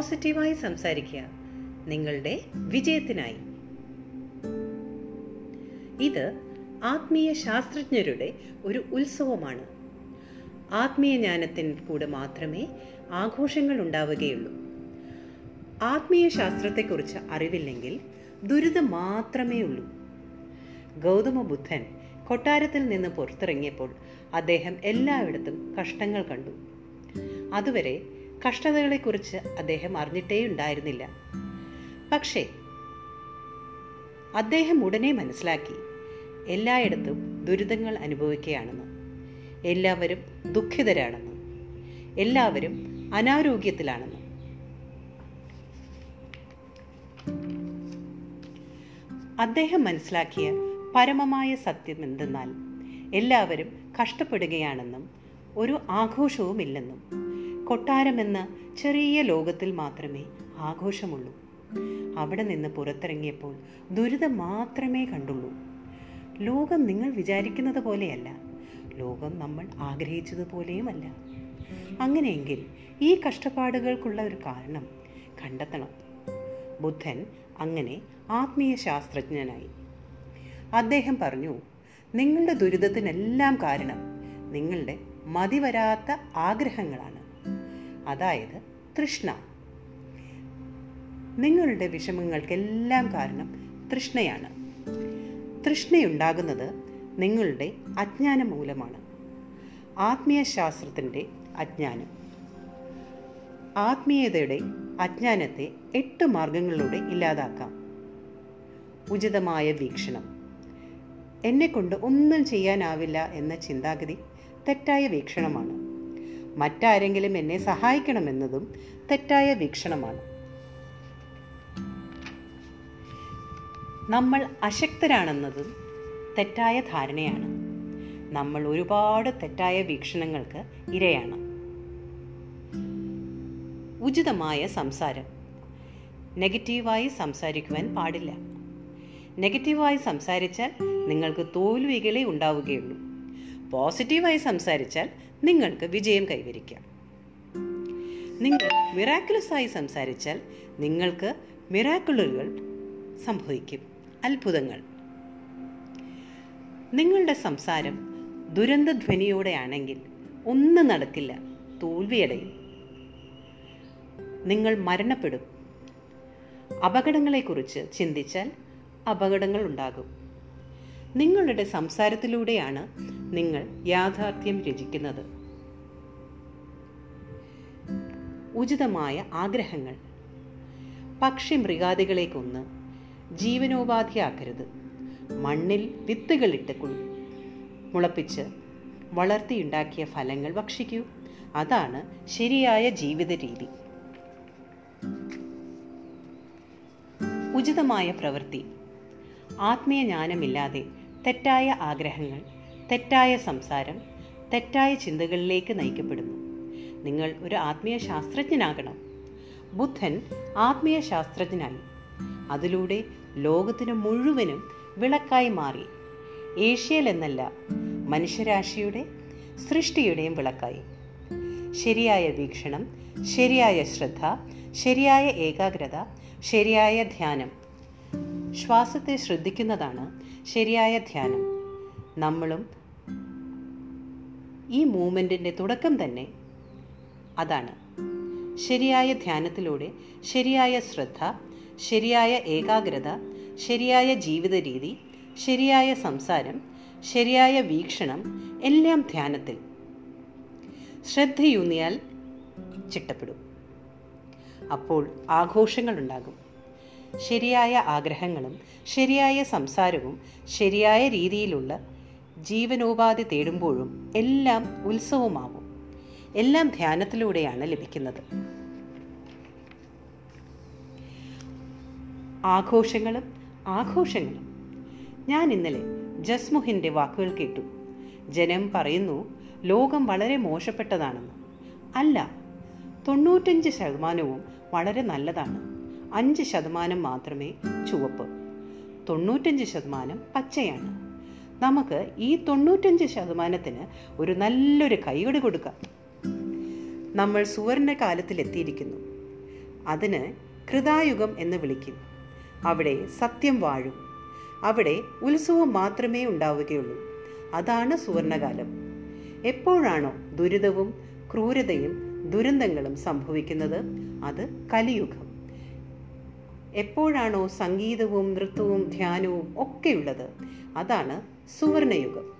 പോസിറ്റീവായി സംസാരിക്കുക. നിങ്ങളുടെ വിജയത്തിനായി. ഇത് ആത്മീയ ശാസ്ത്രജ്ഞരുടെ ഒരു ഉത്സവമാണ്. ആത്മീയ ജ്ഞാനത്തിന് കൂടെ മാത്രമേ ആഘോഷങ്ങൾ ഉണ്ടാവുകയുള്ളൂ. ആത്മീയ ശാസ്ത്രത്തെക്കുറിച്ച് അറിവില്ലെങ്കിൽ ദുരിതം മാത്രമേ ഉള്ളൂ. ഗൗതമ ബുദ്ധൻ കൊട്ടാരത്തിൽ നിന്ന് പുറത്തിറങ്ങിയപ്പോൾ അദ്ദേഹം എല്ലായിടത്തും കഷ്ടങ്ങൾ കണ്ടു. അതുവരെ കഷ്ടതകളെക്കുറിച്ച് അദ്ദേഹം അറിഞ്ഞിട്ടേ ഉണ്ടായിരുന്നില്ല പക്ഷേ അദ്ദേഹം ഉടനെ മനസ്സിലാക്കി എല്ലായിടത്തും ദുരിതങ്ങൾ അനുഭവിക്കുകയാണെന്ന് എല്ലാവരും ദുഃഖിതരാണെന്ന് എല്ലാവരും അനാരോഗ്യത്തിലാണെന്ന്. അദ്ദേഹം മനസ്സിലാക്കിയ പരമമായ സത്യം എന്തെന്നാൽ എല്ലാവരും കഷ്ടപ്പെടുകയാണെന്നും ഒരു ആഘോഷവുമില്ലെന്നും. കൊട്ടാരമെന്ന ചെറിയ ലോകത്തിൽ മാത്രമേ ആഘോഷമുള്ളൂ. അവിടെ നിന്ന് പുറത്തിറങ്ങിയപ്പോൾ ദുരിതം മാത്രമേ കണ്ടുള്ളൂ. ലോകം നിങ്ങൾ വിചാരിക്കുന്നത് പോലെയല്ല. ലോകം നമ്മൾ ആഗ്രഹിച്ചതുപോലെയുമല്ല. അങ്ങനെയെങ്കിൽ ഈ കഷ്ടപ്പാടുകൾക്കുള്ള ഒരു കാരണം കണ്ടെത്തണം. ബുദ്ധൻ അങ്ങനെ ആത്മീയ ശാസ്ത്രജ്ഞനായി അദ്ദേഹം പറഞ്ഞു നിങ്ങളുടെ ദുരിതത്തിനെല്ലാം കാരണം നിങ്ങളുടെ മതിവരാത്ത ആഗ്രഹങ്ങളാണ്. അതായത് തൃഷ്ണ നിങ്ങളുടെ വിഷമങ്ങൾക്കെല്ലാം കാരണം തൃഷ്ണയാണ് തൃഷ്ണയുണ്ടാകുന്നത് നിങ്ങളുടെ അജ്ഞാനം മൂലമാണ്. ആത്മീയശാസ്ത്രത്തിന്റെ അജ്ഞാനം. ആത്മീയതയുടെ അജ്ഞാനത്തെ എട്ട് മാർഗങ്ങളിലൂടെ ഇല്ലാതാക്കാം. ഉചിതമായ വീക്ഷണം. എന്നെക്കൊണ്ട് ഒന്നും ചെയ്യാനാവില്ല എന്ന ചിന്താഗതി തെറ്റായ വീക്ഷണമാണ്. മറ്റാരെങ്കിലും എന്നെ സഹായിക്കണമെന്നതും തെറ്റായ വീക്ഷണമാണ്. നമ്മൾ അശക്തരാണെന്നതും തെറ്റായ ധാരണയാണ്. നമ്മൾ ഒരുപാട് തെറ്റായ വീക്ഷണങ്ങൾക്ക് ഇരയാണ്. ഉചിതമായ സംസാരം. നെഗറ്റീവായി സംസാരിക്കുവാൻ പാടില്ല. നെഗറ്റീവായി സംസാരിച്ചാൽ നിങ്ങൾക്ക് തോൽവികളെ ഉണ്ടാവുകയുള്ളൂ. പോസിറ്റീവായി സംസാരിച്ചാൽ നിങ്ങൾക്ക് വിജയം കൈവരിക്കാം. നിങ്ങൾ മിറാക്കുലസായി സംസാരിച്ചാൽ നിങ്ങൾക്ക് മിറാക്കുളുകൾ സംഭവിക്കും. അത്ഭുതങ്ങൾ. നിങ്ങളുടെ സംസാരം ദുരന്തധ്വനിയോടെയാണെങ്കിൽ ഒന്നും നടക്കില്ല. തോൽവിയടയും. നിങ്ങൾ മരണപ്പെടും. അപകടങ്ങളെക്കുറിച്ച് ചിന്തിച്ചാൽ അപകടങ്ങൾ ഉണ്ടാകും നിങ്ങളുടെ സംസാരത്തിലൂടെയാണ് നിങ്ങൾ യാഥാർത്ഥ്യം രചിക്കുന്നത്. ഉചിതമായ ആഗ്രഹങ്ങൾ. പക്ഷി മൃഗാദികളെ കൊന്ന് ജീവനോപാധിയാക്കരുത് മണ്ണിൽ വിത്തുകളിട്ട് കുളി മുളപ്പിച്ച് വളർത്തിയുണ്ടാക്കിയ ഫലങ്ങൾ ഭക്ഷിക്കൂ. അതാണ് ശരിയായ ജീവിത രീതി. ഉചിതമായ പ്രവൃത്തി. ആത്മീയ ജ്ഞാനമില്ലാതെ തെറ്റായ ആഗ്രഹങ്ങൾ തെറ്റായ സംസാരം തെറ്റായ ചിന്തകളിലേക്ക് നയിക്കപ്പെടുന്നു. നിങ്ങൾ ഒരു ആത്മീയ ശാസ്ത്രജ്ഞനാകണം. ബുദ്ധൻ ആത്മീയ ശാസ്ത്രജ്ഞനായി. അതിലൂടെ ലോകത്തിന് മുഴുവനും വിളക്കായി മാറി. ഏഷ്യയിലെന്നല്ല മനുഷ്യരാശിയുടെ സൃഷ്ടിയുടെയും വിളക്കായി. ശരിയായ വീക്ഷണം ശരിയായ ശ്രദ്ധ ശരിയായ ഏകാഗ്രത ശരിയായ ധ്യാനം. ശ്വാസത്തെ ശ്രദ്ധിക്കുന്നതാണ് ശരിയായ ധ്യാനം. നമ്മളും ഈ മൂമെന്റിന്റെ തുടക്കം തന്നെ. അതാണ്. ശരിയായ ധ്യാനത്തിലൂടെ ശരിയായ ശ്രദ്ധ ശരിയായ ഏകാഗ്രത ശരിയായ ജീവിത രീതി ശരിയായ സംസാരം ശരിയായ വീക്ഷണം എല്ലാം ധ്യാനത്തിൽ. ശ്രദ്ധയൂന്നിയാൽ ചിട്ടപ്പെടും. അപ്പോൾ ആഘോഷങ്ങളുണ്ടാകും. ശരിയായ ആഗ്രഹങ്ങളും ശരിയായ സംസാരവും ശരിയായ രീതിയിലുള്ള ജീവനോപാധി തേടുമ്പോഴും എല്ലാം ഉത്സവമാവും. എല്ലാം ധ്യാനത്തിലൂടെയാണ് ലഭിക്കുന്നത്. ആഘോഷങ്ങളും ആഘോഷങ്ങളും. ഞാൻ ഇന്നലെ ജസ്മുഹിന്റെ വാക്കുകൾ കേട്ടു. ജനം പറയുന്നു ലോകം വളരെ മോശപ്പെട്ടതാണെന്ന്. അല്ല തൊണ്ണൂറ്റഞ്ച് ശതമാനവും വളരെ നല്ലതാണ്. അഞ്ച് ശതമാനം മാത്രമേ ചുവപ്പ്. തൊണ്ണൂറ്റഞ്ച് ശതമാനം പച്ചയാണ്. നമുക്ക് ഈ തൊണ്ണൂറ്റഞ്ച് ശതമാനത്തിന് ഒരു നല്ലൊരു കൈകൊടി കൊടുക്കാം. നമ്മൾ സുവർണ കാലത്തിലെത്തിയിരിക്കുന്നു. അതിന് കൃതായുഗം എന്ന് വിളിക്കും. അവിടെ സത്യം വാഴും. അവിടെ ഉത്സവം മാത്രമേ ഉണ്ടാവുകയുള്ളൂ. അതാണ് സുവർണകാലം. എപ്പോഴാണോ ദുരിതവും ക്രൂരതയും ദുരന്തങ്ങളും സംഭവിക്കുന്നത്? അത് കലിയുഗം. എപ്പോഴാണോ സംഗീതവും നൃത്തവും ധ്യാനവും ഒക്കെയുള്ളത്? അതാണ് സുവർണയുഗം.